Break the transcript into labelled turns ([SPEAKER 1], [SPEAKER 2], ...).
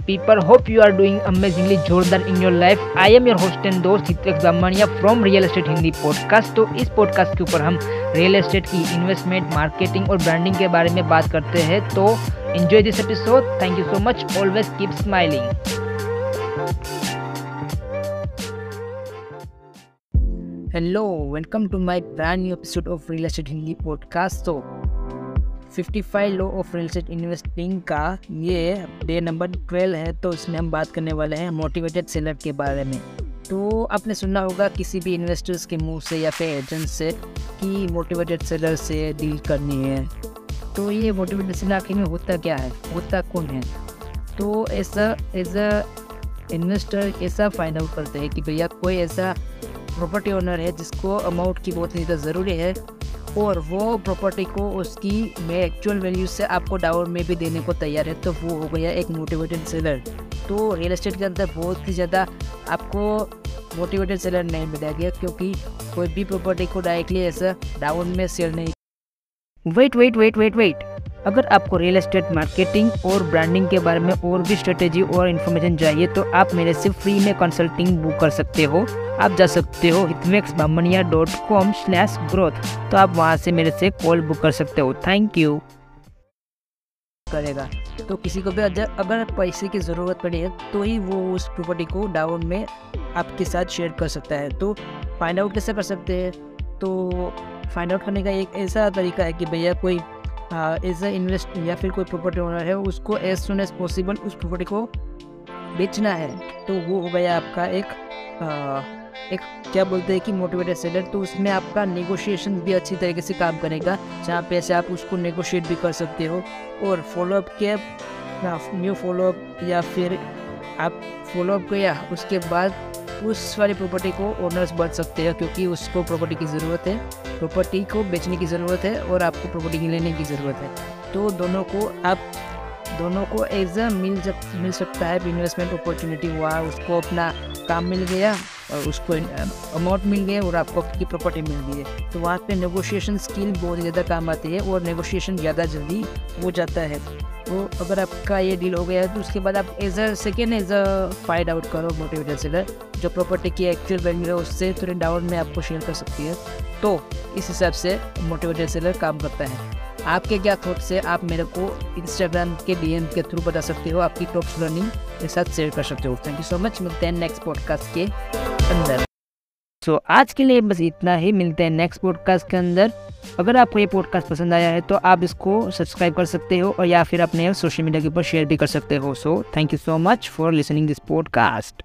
[SPEAKER 1] people hope you are doing amazingly जोरदार in your life I am your host and दोस्त हितवेक्स Bamania from real estate Hindi podcast तो इस podcast के ऊपर हम रियल एस्टेट की इन्वेस्टमेंट मार्केटिंग और ब्रांडिंग के बारे में बात करते हैं तो enjoy this episode thank you so much always keep smiling hello welcome to my brand new episode of real estate Hindi podcast तो 55 law of real estate investing का ये डे नंबर 12 है तो इसमें हम बात करने वाले हैं मोटिवेटेड सेलर के बारे में। तो आपने सुना होगा किसी भी इन्वेस्टर्स के मुँह से या फिर एजेंट से कि मोटिवेटेड सेलर से डील करनी है। तो ये मोटिवेटेड सेलर आखिर में होता क्या है? होता कौन है? तो ऐसा एज अ इन्वेस्टर ऐसा फाइंड आउट करते हैं कि भैया कोई ऐसा प्रॉपर्टी ओनर है जिसको अमाउंट की बहुत ज़्यादा ज़रूरी है और वो प्रॉपर्टी को उसकी मैं एक्चुअल वैल्यू से आपको डाउन में भी देने को तैयार है तो वो हो गया एक मोटिवेटेड सेलर तो रियल इस्टेट के अंदर बहुत ही ज़्यादा आपको मोटिवेटेड सेलर नहीं मिलेगा क्योंकि कोई भी प्रॉपर्टी को डायरेक्टली ऐसा डाउन में सेल नहीं wait wait wait wait wait अगर आपको रियल एस्टेट मार्केटिंग और ब्रांडिंग के बारे में और भी स्ट्रेटेजी और इन्फॉर्मेशन चाहिए तो आप मेरे से फ्री में कंसल्टिंग बुक कर सकते हो। आप जा सकते हो हितवेक्स बामनिया डॉट कॉम स्लैश ग्रोथ तो आप वहाँ से मेरे से कॉल बुक कर सकते हो। थैंक यू करेगा। तो किसी को भी अगर पैसे की ज़रूरत पड़ी तो ही वो उस प्रॉपर्टी को डाउन में आपके साथ शेयर कर सकता है। तो फाइंड आउट कैसे कर सकते हैं? तो फाइंड आउट करने का एक ऐसा तरीका है कि भैया कोई एज ए इन्वेस्ट या फिर कोई प्रॉपर्टी ओनर है उसको एज सुन एज पॉसिबल उस प्रॉपर्टी को बेचना है। तो वो हो गया आपका एक आ, एक क्या बोलते हैं कि मोटिवेटेड सेलर तो उसमें आपका नेगोशिएशन भी अच्छी तरीके से काम करेगा जहाँ पे से आप उसको नेगोशिएट भी कर सकते हो। और फॉलोअप के न्यू फॉलोअप या फिर आप फॉलोअप किया उसके बाद उस वाली प्रॉपर्टी को ओनर्स बन सकते हैं क्योंकि उसको प्रॉपर्टी की ज़रूरत है। प्रॉपर्टी को बेचने की ज़रूरत है और आपको प्रॉपर्टी लेने की ज़रूरत है। तो दोनों को आप दोनों को एज मिल जब, मिल सकता है इन्वेस्टमेंट अपॉर्चुनिटी हुआ, उसको अपना काम मिल गया। और उसको अमाउंट मिल गया और आपको की प्रॉपर्टी मिल गई है। तो वहाँ पे नेगोशिएशन स्किल बहुत ज़्यादा काम आती है और नेगोशिएशन ज़्यादा जल्दी हो जाता है। तो अगर आपका ये डील हो गया है तो उसके बाद आप as a second as a find out करो मोटिवेटर सेलर जो प्रॉपर्टी की एक्चुअल वैल्यू है उससे थोड़े डाउन में आपको शेयर कर सकती है। तो इस हिसाब से मोटिवेटर सेलर काम करता है। आपके क्या थॉट्स है? आप मेरे को इंस्टाग्राम के डीएम के थ्रू बता सकते हो। आपकी टॉप्स लर्निंग के साथ शेयर कर सकते हो। थैंक यू सो मच मिलते हैं नेक्स्ट पॉडकास्ट के। अंदर। सो so, आज के लिए बस इतना ही। मिलते हैं नेक्स्ट पॉडकास्ट के अंदर। अगर आपको ये पॉडकास्ट पसंद आया है तो आप इसको सब्सक्राइब कर सकते हो और या फिर अपने सोशल मीडिया के ऊपर शेयर भी कर सकते हो। So thank you so much for listening this podcast